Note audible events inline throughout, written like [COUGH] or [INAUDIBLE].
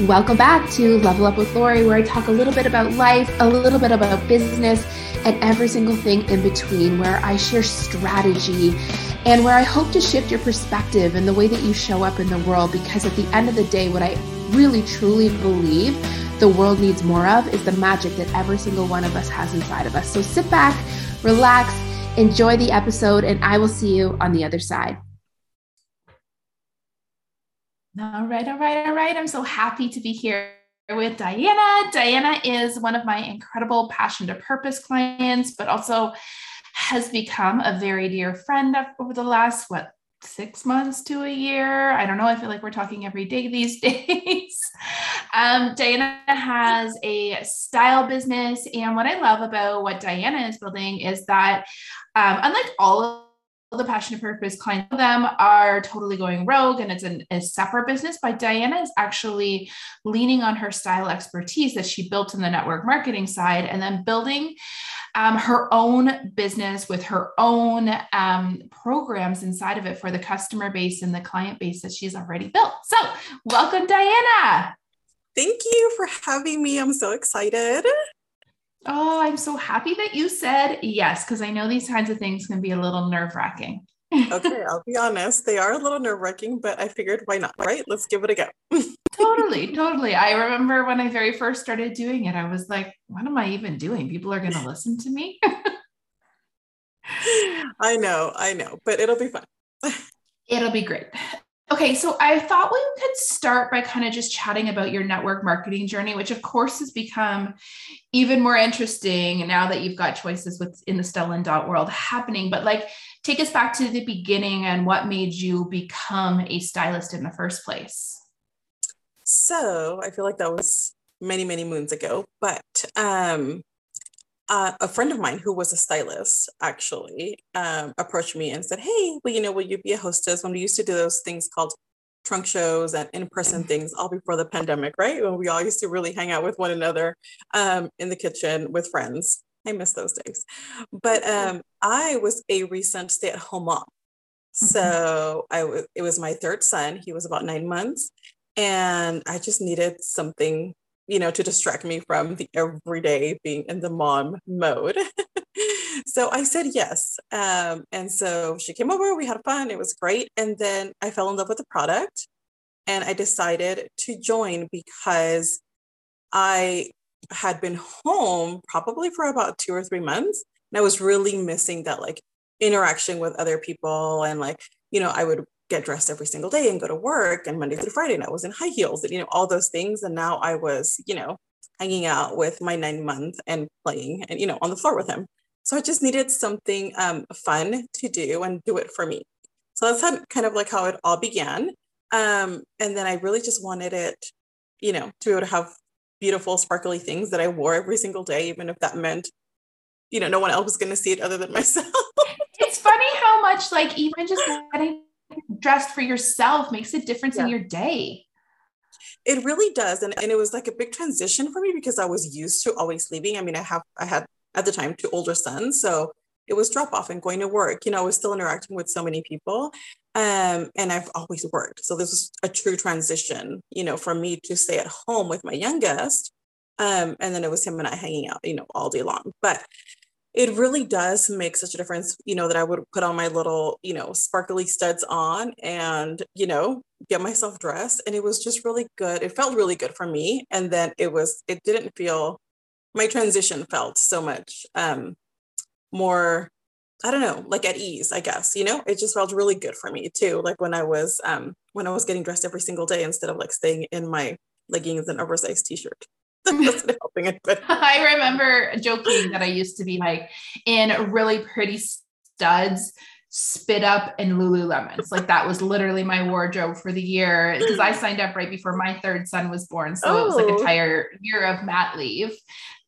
Welcome back to Level Up with Lori, where I talk a little bit about life, a little bit about business, and every single thing in between, where I share strategy and where I hope to shift your perspective and the way that you show up in the world. Because at the end of the day, what I really truly believe the world needs more of is the magic that every single one of us has inside of us. So sit back, relax, enjoy the episode, and I will see you on the other side. All right, all right, all right. I'm so happy to be here with Diana. Diana is one of my incredible passion to purpose clients, but also has become a very dear friend over the last, what, six months to a year. I don't know. I feel like we're talking every day [LAUGHS] these days. um, Diana has a style business. And what I love about what Diana is building is that, um, unlike all of the passion and purpose clients of them are totally going rogue and it's an, a separate business. But diana is actually leaning on her style expertise that she built in the network marketing side and then building um, her own business with her own um, programs inside of it for the customer base and the client base that she's already built. So welcome diana. Thank you for having me. I'm so excited Oh, I'm so happy that you said yes, because I know these kinds of things can be a little nerve wracking. okay, I'll be honest. They are a little nerve wracking, but I figured why not, right? Let's give it a go. [LAUGHS] totally, totally. I remember when I very first started doing it, I was like, what am I even doing? People are going to listen to me. [LAUGHS] I know, I know, but it'll be fun. [LAUGHS] it'll be great. Okay, so I thought we could start by kind of just chatting about your network marketing journey, which of course has become even more interesting now that you've got choices within the Stella Dot world happening. But like, take us back to the beginning and what made you become a stylist in the first place. So I feel like that was many, many moons ago, but um, uh, a friend of mine who was a stylist actually um, approached me and said, Hey, well, you know, will you be a hostess? When we used to do those things called trunk shows and in-person things all before the pandemic, right? When we all used to really hang out with one another um, in the kitchen with friends. I miss those days. But um, I was a recent stay-at-home mom. Mm-hmm. So I w- it was my third son. He was about nine months. And I just needed something you know, to distract me from the everyday being in the mom mode. [LAUGHS] so I said yes. Um, and so she came over, we had fun, it was great. And then I fell in love with the product and I decided to join because I had been home probably for about two or three months. And I was really missing that like interaction with other people and like, you know, I would get dressed every single day and go to work and Monday through Friday and I was in high heels and you know all those things and now I was you know hanging out with my nine month and playing and you know on the floor with him. So I just needed something um, fun to do and do it for me. So that's how, kind of like how it all began. Um, and then I really just wanted it you know to be able to have beautiful sparkly things that I wore every single day even if that meant you know no one else was going to see it other than [LAUGHS] myself. It's funny how much like even just getting dressed for yourself makes a difference yeah. in your day. It really does. And, and it was like a big transition for me because I was used to always leaving. I mean, I have, I had at the time two older sons. So it was drop off and going to work. You know, I was still interacting with so many people. Um, and I've always worked. So this was a true transition, you know, for me to stay at home with my youngest. Um, and then it was him and I hanging out, you know, all day long. But it really does make such a difference, you know, that I would put on my little, you know, sparkly studs on and, you know, get myself dressed. And it was just really good. It felt really good for me. And then it was, it didn't feel, my transition felt so much um, more, I don't know, like at ease, I guess, you know, it just felt really good for me too. Like when I was, um, when I was getting dressed every single day instead of like staying in my leggings and oversized t-shirt. [LAUGHS] helping it. But. [LAUGHS] I remember joking that I used to be like in really pretty studs, spit up, and Lululemons. Like that was literally my wardrobe for the year because I signed up right before my third son was born. So oh. it was like an oh. entire year of mat leave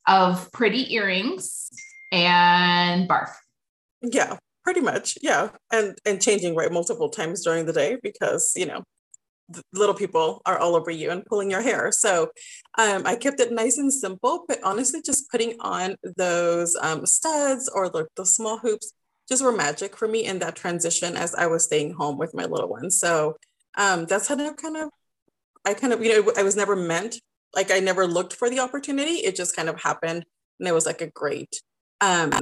of pretty earrings and barf. Yeah, pretty much. Yeah. And and changing right multiple times during the day because, you know, little people are all over you and pulling your hair. So um, I kept it nice and simple, but honestly, just putting on those um, studs or the, the small hoops just were magic for me in that transition as I was staying home with my little one. So um, that's how I kind of I kind of, you know, I was never meant, like I never looked for the opportunity. It just kind of happened. And it was like a great um,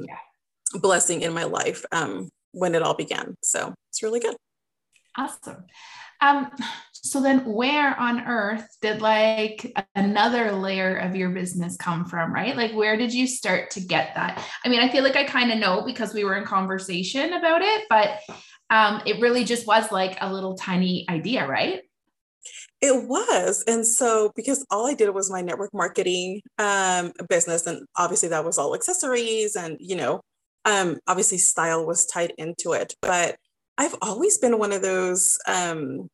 blessing in my life um, when it all began. So it's really good. Awesome. Um, so then where on earth did like another layer of your business come from, right? Like where did you start to get that? I mean, I feel like I kind of know because we were in conversation about it, but um, it really just was like a little tiny idea, right? It was. And so, because all I did was my network marketing um, business, and obviously that was all accessories and, you know, um, obviously style was tied into it. But I've always been one of those um,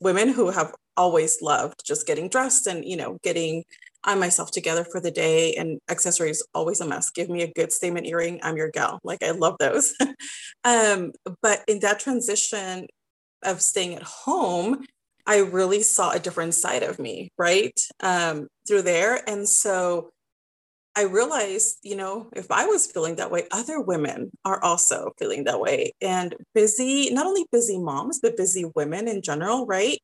women who have always loved just getting dressed and, you know, getting I myself together for the day and accessories always a must. Give me a good statement earring. I'm your gal. Like I love those. [LAUGHS] um, but in that transition of staying at home, I really saw a different side of me, right? Um, through there. And so I realized, you know, if I was feeling that way, other women are also feeling that way. And busy, not only busy moms, but busy women in general, right?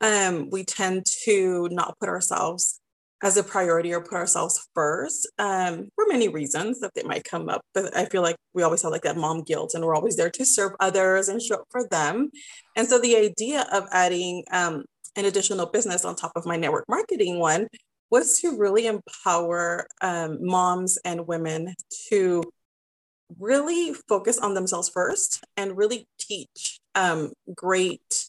Um, we tend to not put ourselves as a priority or put ourselves first um, for many reasons that they might come up. But I feel like we always have like that mom guilt and we're always there to serve others and show up for them. And so the idea of adding um, an additional business on top of my network marketing one was to really empower um, moms and women to really focus on themselves first and really teach um, great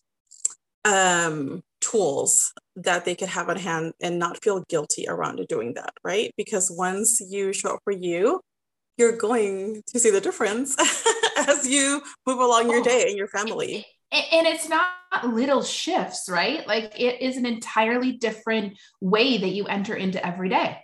um, tools that they could have at hand and not feel guilty around doing that, right? Because once you show up for you, you're going to see the difference [LAUGHS] as you move along your oh. day and your family. And it's not little shifts, right? Like it is an entirely different way that you enter into every day.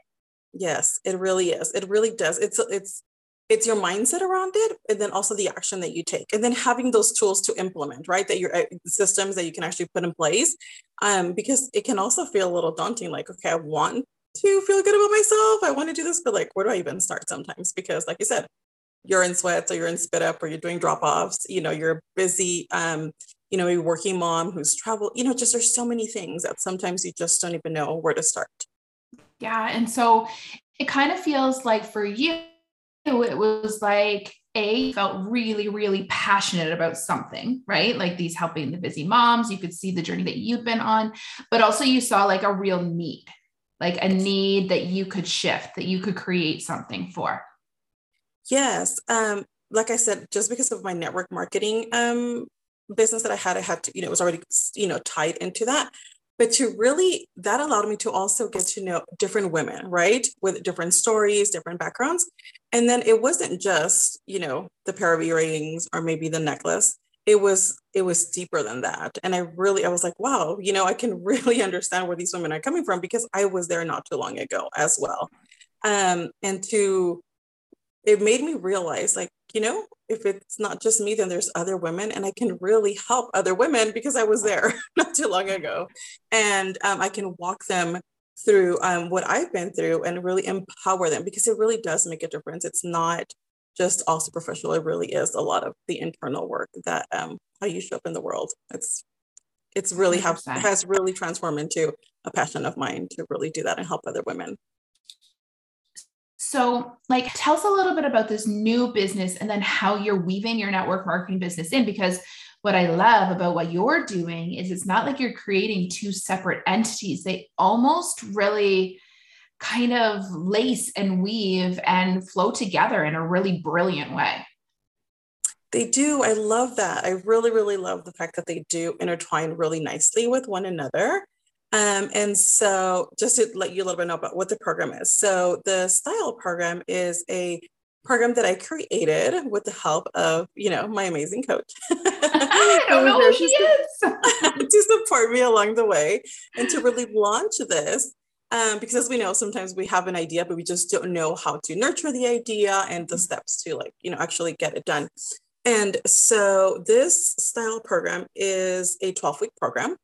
Yes, it really is. It really does. It's it's it's your mindset around it and then also the action that you take and then having those tools to implement right that your uh, systems that you can actually put in place um, because it can also feel a little daunting like okay i want to feel good about myself i want to do this but like where do i even start sometimes because like you said you're in sweats or you're in spit up or you're doing drop offs you know you're a busy um, you know a working mom who's travel you know just there's so many things that sometimes you just don't even know where to start. Yeah and so it kind of feels like for you it was like a felt really really passionate about something right? Like these helping the busy moms you could see the journey that you've been on but also you saw like a real need like a need that you could shift that you could create something for yes um like i said just because of my network marketing um business that i had i had to you know it was already you know tied into that. But to really that allowed me to also get to know different women right with different stories different backgrounds. And then it wasn't just you know the pair of earrings or maybe the necklace. It was it was deeper than that. And i really i was like wow you know i can [LAUGHS] really understand where these women are coming from because i was there not too long ago as well. Um and to it made me realize like you know if it's not just me then there's other women and i can really help other women because i was there [LAUGHS] not too long ago. And um, i can walk them through um, what i've been through and really empower them because it really does make a difference. It's not just all superficial. It really is a lot of the internal work that um, how you show up in the world. It's it's really have, has really transformed into a passion of mine to really do that and help other women so, like, tell us a little bit about this new business and then how you're weaving your network marketing business in. Because what I love about what you're doing is it's not like you're creating two separate entities, they almost really kind of lace and weave and flow together in a really brilliant way. They do. I love that. I really, really love the fact that they do intertwine really nicely with one another. Um, and so, just to let you a little bit know about what the program is. So, the Style program is a program that I created with the help of, you know, my amazing coach. I don't know who she is. to support me along the way and to really launch this. Um, because as we know, sometimes we have an idea, but we just don't know how to nurture the idea and the steps to like, you know, actually get it done. And so this style program is a 12 week program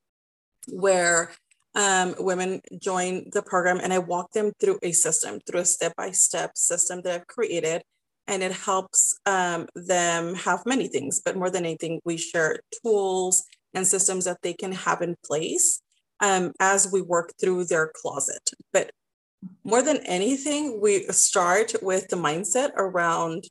where um, women join the program and I walk them through a system, through a step by step system that I've created. And it helps um, them have many things, but more than anything, we share tools and systems that they can have in place um, as we work through their closet. But more than anything, we start with the mindset around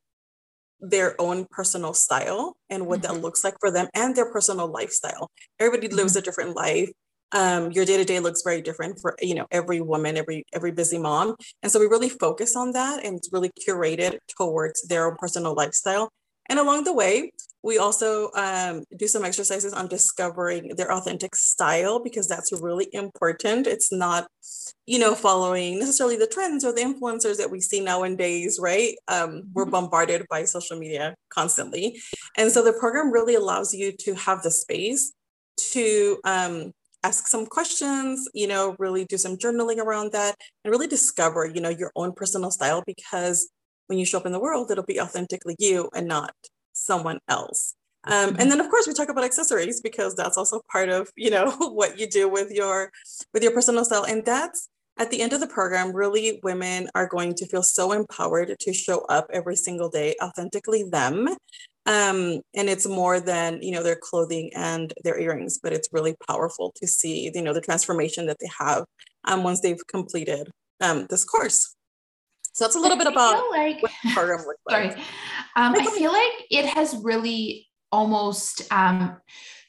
their own personal style and what mm-hmm. that looks like for them and their personal lifestyle. Everybody mm-hmm. lives a different life. Um, your day to day looks very different for you know every woman, every every busy mom, and so we really focus on that, and it's really curated towards their own personal lifestyle. And along the way, we also um, do some exercises on discovering their authentic style because that's really important. It's not, you know, following necessarily the trends or the influencers that we see nowadays, right? Um, we're mm-hmm. bombarded by social media constantly. And so the program really allows you to have the space to um, ask some questions, you know, really do some journaling around that and really discover, you know, your own personal style because when you show up in the world, it'll be authentically you and not someone else. Um, and then of course we talk about accessories because that's also part of you know [LAUGHS] what you do with your with your personal style. And that's at the end of the program really women are going to feel so empowered to show up every single day authentically them um, and it's more than you know their clothing and their earrings but it's really powerful to see you know the transformation that they have um, once they've completed um, this course so that's a little bit about like, what the program [LAUGHS] looks like. Sorry. Um, I feel like it has really almost um,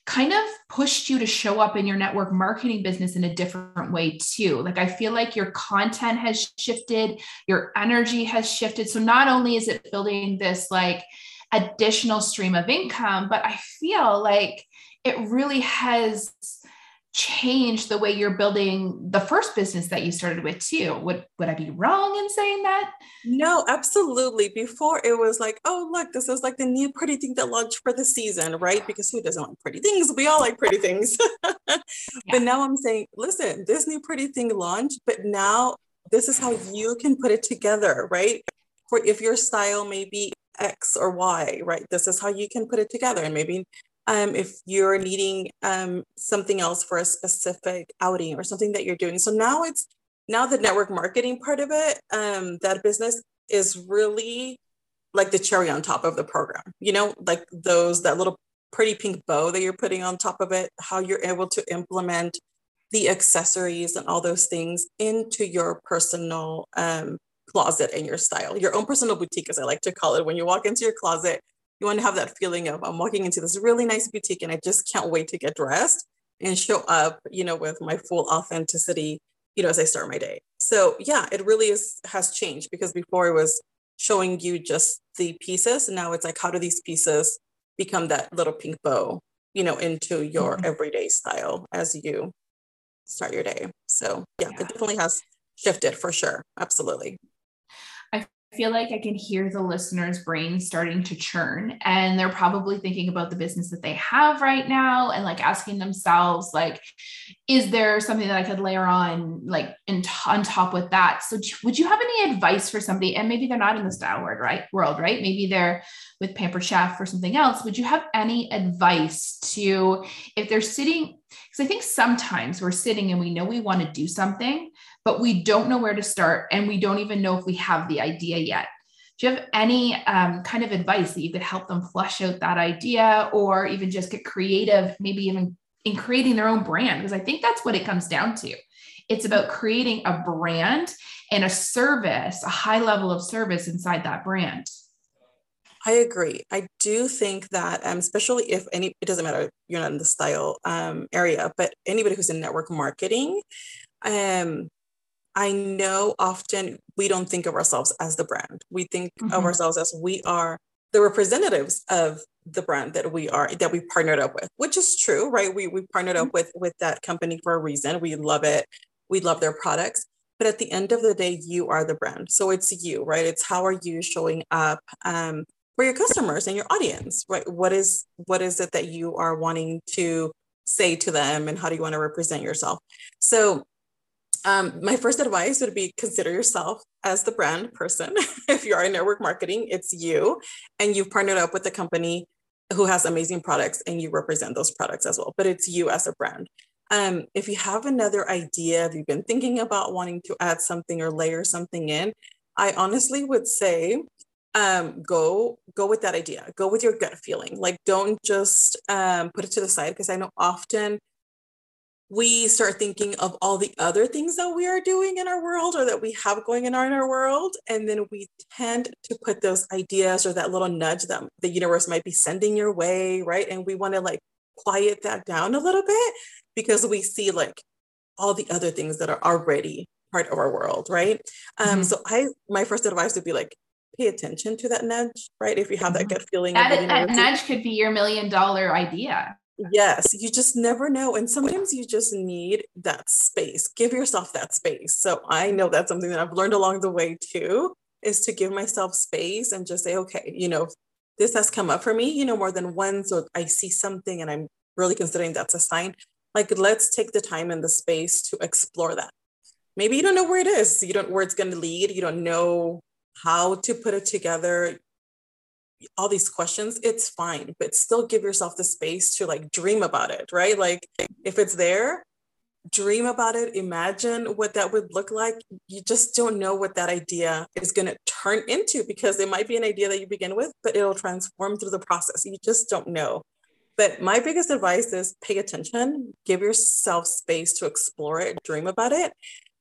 kind of pushed you to show up in your network marketing business in a different way too. Like I feel like your content has shifted, your energy has shifted. So not only is it building this like additional stream of income, but I feel like it really has changed the way you're building the first business that you started with too. Would would i be wrong in saying that? No absolutely. Before it was like oh look this is like the new pretty thing that launched for the season right? Because who doesn't want pretty things? We all like pretty things. [LAUGHS] Yeah. but now i'm saying listen this new pretty thing launched but now this is how you can put it together right? For if your style may be X or Y, right? This is how you can put it together. And maybe um, if you're needing um, something else for a specific outing or something that you're doing. So now it's now the network marketing part of it, um, that business is really like the cherry on top of the program. You know, like those that little pretty pink bow that you're putting on top of it, how you're able to implement the accessories and all those things into your personal um, closet and your style, your own personal boutique, as I like to call it. When you walk into your closet, you want to have that feeling of I'm walking into this really nice boutique and I just can't wait to get dressed and show up, you know, with my full authenticity, you know, as I start my day. So yeah, it really is has changed because before it was showing you just the pieces. And now it's like, how do these pieces become that little pink bow, you know, into your mm-hmm. everyday style as you start your day. So yeah, yeah, it definitely has shifted for sure. Absolutely feel like I can hear the listeners' brains starting to churn and they're probably thinking about the business that they have right now and like asking themselves like is there something that I could layer on like in t- on top with that? So would you have any advice for somebody and maybe they're not in the style world right world right? Maybe they're with Pampered Chef or something else. Would you have any advice to if they're sitting because I think sometimes we're sitting and we know we want to do something but we don't know where to start and we don't even know if we have the idea yet. Do you have any um, kind of advice that you could help them flush out that idea or even just get creative, maybe even in creating their own brand? Because I think that's what it comes down to. It's about creating a brand and a service, a high level of service inside that brand. I agree. I do think that, um, especially if any, it doesn't matter, you're not in the style um, area, but anybody who's in network marketing, um, I know often we don't think of ourselves as the brand. We think mm-hmm. of ourselves as we are the representatives of the brand that we are that we partnered up with, which is true, right? We we partnered mm-hmm. up with with that company for a reason. We love it. We love their products. But at the end of the day, you are the brand. So it's you, right? It's how are you showing up um, for your customers and your audience, right? What is what is it that you are wanting to say to them, and how do you want to represent yourself? So um, my first advice would be consider yourself as the brand person. [LAUGHS] if you are in network marketing, it's you, and you've partnered up with a company who has amazing products and you represent those products as well. But it's you as a brand. Um, if you have another idea, if you've been thinking about wanting to add something or layer something in, I honestly would say um, go go with that idea. Go with your gut feeling. Like don't just um, put it to the side because I know often we start thinking of all the other things that we are doing in our world or that we have going on in our world. And then we tend to put those ideas or that little nudge that the universe might be sending your way, right? And we want to like quiet that down a little bit because we see like all the other things that are already part of our world, right? Um, mm-hmm. So I, my first advice would be like, pay attention to that nudge, right? If you have that mm-hmm. gut feeling. That, that nudge could be your million dollar idea. Yes, you just never know. And sometimes you just need that space. Give yourself that space. So I know that's something that I've learned along the way too, is to give myself space and just say, okay, you know, this has come up for me, you know, more than once, or I see something and I'm really considering that's a sign. Like, let's take the time and the space to explore that. Maybe you don't know where it is, you don't where it's going to lead, you don't know how to put it together all these questions, it's fine, but still give yourself the space to like dream about it, right? Like if it's there, dream about it, imagine what that would look like. You just don't know what that idea is going to turn into because it might be an idea that you begin with, but it'll transform through the process. You just don't know. But my biggest advice is pay attention, give yourself space to explore it, dream about it,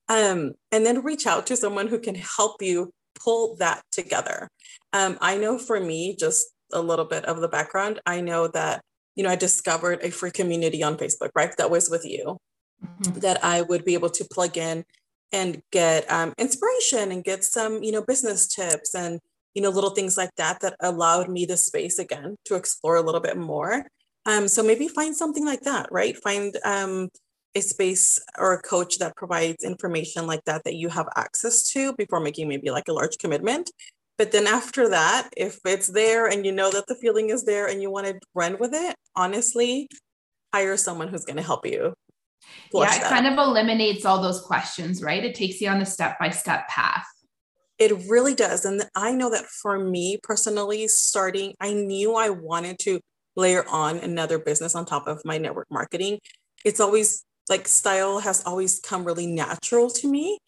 um, and then reach out to someone who can help you pull that together. Um, I know for me, just a little bit of the background, I know that, you know, I discovered a free community on Facebook, right? That was with you, mm-hmm. that I would be able to plug in and get um, inspiration and get some, you know, business tips and, you know, little things like that that allowed me the space again to explore a little bit more. Um, so maybe find something like that, right? Find um, a space or a coach that provides information like that that you have access to before making maybe like a large commitment. But then after that, if it's there and you know that the feeling is there and you want to run with it, honestly, hire someone who's going to help you. Yeah, it kind of eliminates all those questions, right? It takes you on the step by step path. It really does. And I know that for me personally, starting, I knew I wanted to layer on another business on top of my network marketing. It's always like style has always come really natural to me.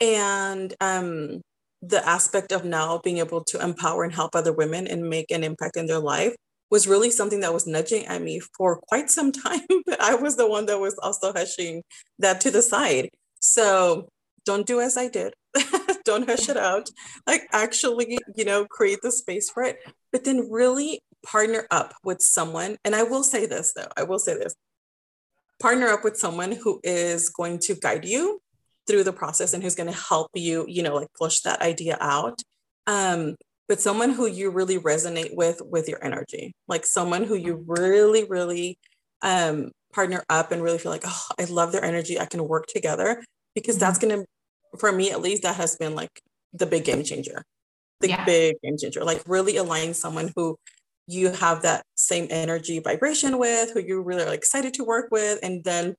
And um, the aspect of now being able to empower and help other women and make an impact in their life was really something that was nudging at me for quite some [LAUGHS] time. But I was the one that was also hushing that to the side. So don't do as I did. [LAUGHS] don't hush it out. Like actually, you know, create the space for it. But then really partner up with someone. And I will say this though, I will say this partner up with someone who is going to guide you through the process and who's going to help you, you know, like push that idea out. Um, but someone who you really resonate with with your energy, like someone who you really, really um, partner up and really feel like, oh, I love their energy. I can work together because mm-hmm. that's going to, for me at least, that has been like the big game changer, the yeah. big game changer. Like really align someone who you have that same energy vibration with, who you're really excited to work with, and then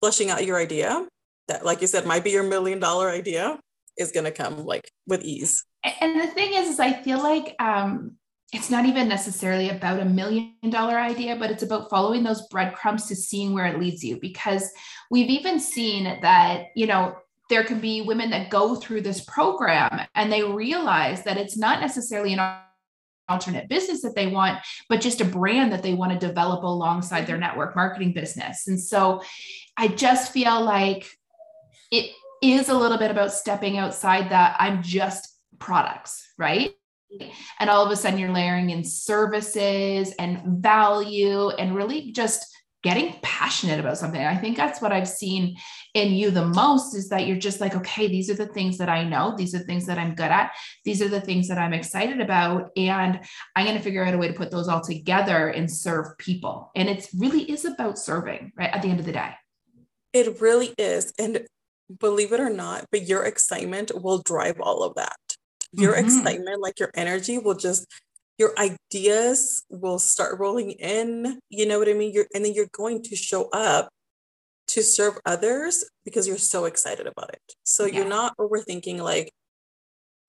flushing out your idea that, like you said, might be your million dollar idea is going to come like with ease. And the thing is, is I feel like um, it's not even necessarily about a million dollar idea, but it's about following those breadcrumbs to seeing where it leads you. Because we've even seen that, you know, there can be women that go through this program and they realize that it's not necessarily an alternate business that they want, but just a brand that they want to develop alongside their mm-hmm. network marketing business. And so I just feel like it is a little bit about stepping outside that I'm just products, right? And all of a sudden you're layering in services and value and really just getting passionate about something. I think that's what I've seen in you the most is that you're just like, okay, these are the things that I know. These are the things that I'm good at. These are the things that I'm excited about. And I'm going to figure out a way to put those all together and serve people. And it really is about serving, right? At the end of the day. It really is. And believe it or not, but your excitement will drive all of that. Your mm-hmm. excitement, like your energy, will just your ideas will start rolling in you know what i mean? You're and then you're going to show up to serve others because you're so excited about it. So yeah. you're not overthinking like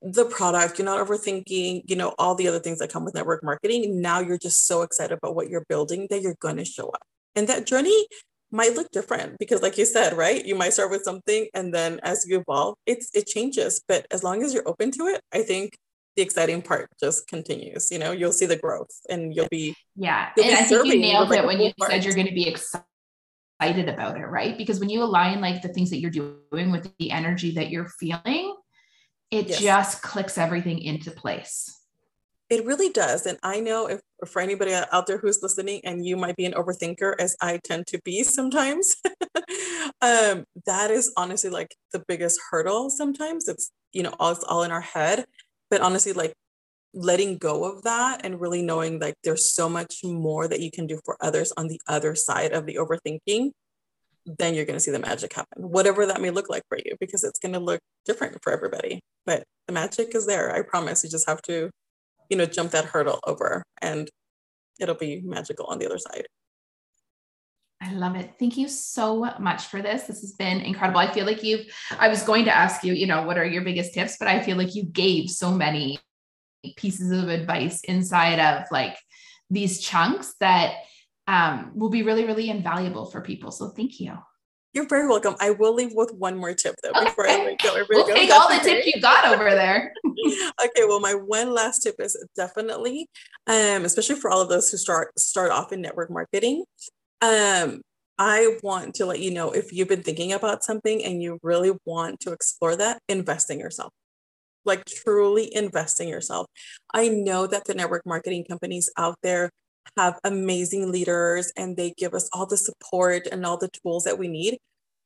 the product you're not overthinking you know all the other things that come with network marketing. Now you're just so excited about what you're building that you're going to show up. And that journey might look different because like you said right? You might start with something and then as you evolve it's it changes. But as long as you're open to it i think the exciting part just continues. You know, you'll see the growth and you'll be yeah. You'll and be I think you nailed it when you said you're going to be excited excited about it, right? Because when you align like the things that you're doing with the energy that you're feeling, it yes. just clicks everything into place. It really does. And I know if for anybody out there who's listening and you might be an overthinker as I tend to be [LAUGHS] sometimes, [LAUGHS] um, that is honestly like the biggest hurdle sometimes. It's, you know, all, it's all in our head. But honestly, like letting go of that and really knowing like there's so much more that you can do for others on the other side of the overthinking then you're going to see the magic happen whatever that may look like for you because it's going to look different for everybody. But the magic is there i promise. You just have to you know jump that hurdle over and it'll be magical on the other side I love it. Thank you so much for this. This has been incredible. I feel like you've, I was going to ask you, you know, what are your biggest tips, but I feel like you gave so many pieces of advice inside of like these chunks that um, will be really, really invaluable for people. So thank you. You're very welcome. I will leave with one more tip though okay. before I go. I we'll take all the tips you got over there. [LAUGHS] [LAUGHS] okay, well, my one last tip is definitely, um, especially for all of those who start start off in network marketing. Um, I want to let you know if you've been thinking about something and you really want to explore that, invest in yourself like truly invest in yourself. I know that the network marketing companies out there have amazing leaders and they give us all the support and all the tools that we need.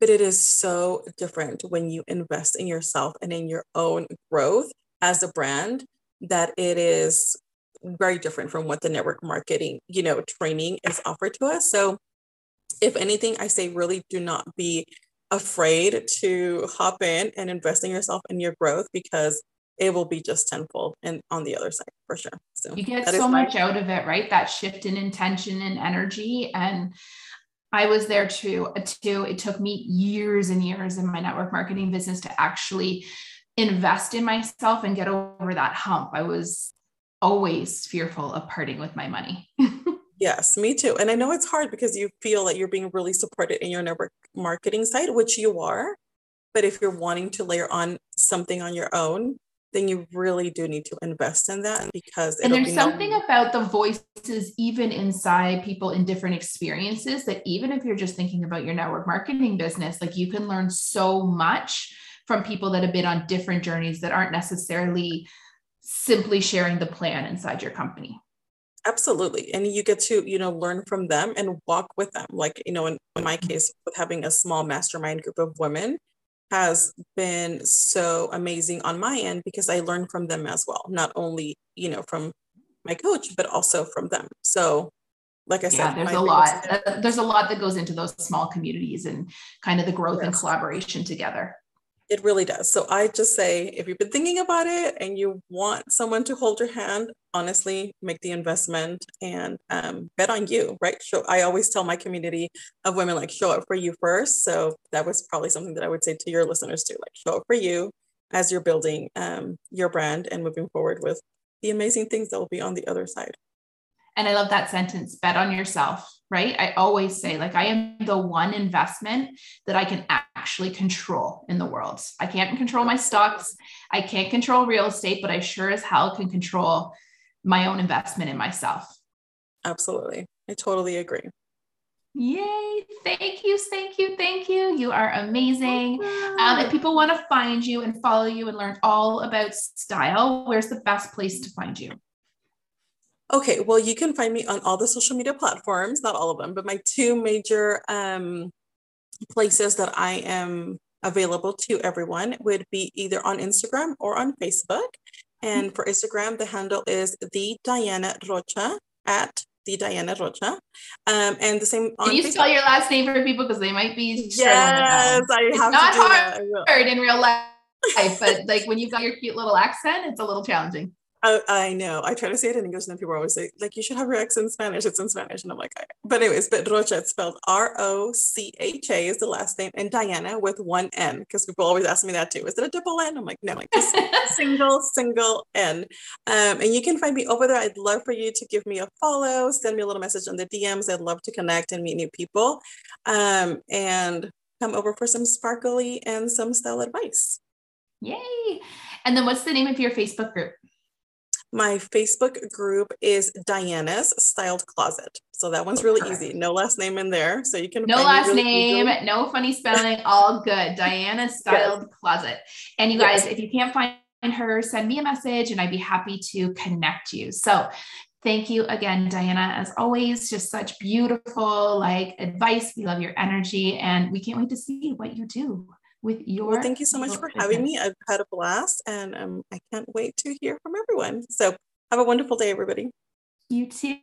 But it is so different when you invest in yourself and in your own growth as a brand that it is very different from what the network marketing, you know, training is offered to us. So if anything, I say really do not be afraid to hop in and invest in yourself and your growth because it will be just tenfold and on the other side for sure. So you get so much out of it, right? That shift in intention and energy. And I was there too, uh, too. It took me years and years in my network marketing business to actually invest in myself and get over that hump. I was always fearful of parting with my money. [LAUGHS] yes, me too. And I know it's hard because you feel that you're being really supported in your network marketing side, which you are. But if you're wanting to layer on something on your own, then you really do need to invest in that because and there's something about the voices even inside people in different experiences that even if you're just thinking about your network marketing business like you can learn so much from people that have been on different journeys that aren't necessarily simply sharing the plan inside your company absolutely and you get to you know learn from them and walk with them like you know in, in my case with having a small mastermind group of women has been so amazing on my end because I learned from them as well, not only, you know, from my coach, but also from them. So, like I said, yeah, there's a lot. There's a lot that goes into those small communities and kind of the growth yes. and collaboration together. It really does. So I just say if you've been thinking about it and you want someone to hold your hand, honestly, make the investment and um, bet on you, right? Show, I always tell my community of women, like, show up for you first. So that was probably something that I would say to your listeners too, like, show up for you as you're building um, your brand and moving forward with the amazing things that will be on the other side. And I love that sentence bet on yourself, right? I always say, like, I am the one investment that I can actually control in the world. I can't control my stocks, I can't control real estate, but I sure as hell can control my own investment in myself. Absolutely. I totally agree. Yay. Thank you. Thank you. Thank you. You are amazing. Um, if people want to find you and follow you and learn all about style, where's the best place to find you? Okay, well, you can find me on all the social media platforms, not all of them, but my two major um, places that I am available to everyone would be either on Instagram or on Facebook. And for Instagram, the handle is the Diana Rocha at the Diana Rocha. Um, and the same on Can you Facebook. spell your last name for people because they might be yes, I it's have not hard in real life, but like when you've got your cute little accent, it's a little challenging. I, I know. I try to say it in English, and then people always say, like, you should have your accent in Spanish. It's in Spanish. And I'm like, but anyways, but Rocha, it's spelled R O C H A is the last name, and Diana with one N, because people always ask me that too. Is it a double N? I'm like, no, like just [LAUGHS] single, single N. Um, and you can find me over there. I'd love for you to give me a follow, send me a little message on the DMs. I'd love to connect and meet new people. Um, and come over for some sparkly and some style advice. Yay. And then what's the name of your Facebook group? My Facebook group is Diana's Styled Closet. So that one's really Correct. easy. No last name in there. So you can no last really name, easily. no funny spelling, all good. [LAUGHS] Diana's Styled yes. Closet. And you guys, yes. if you can't find her, send me a message and I'd be happy to connect you. So thank you again, Diana, as always. Just such beautiful like advice. We love your energy and we can't wait to see what you do with your. Well, thank you so much for business. having me. I've had a blast and um, I can't wait to hear from everyone. So have a wonderful day, everybody. You too.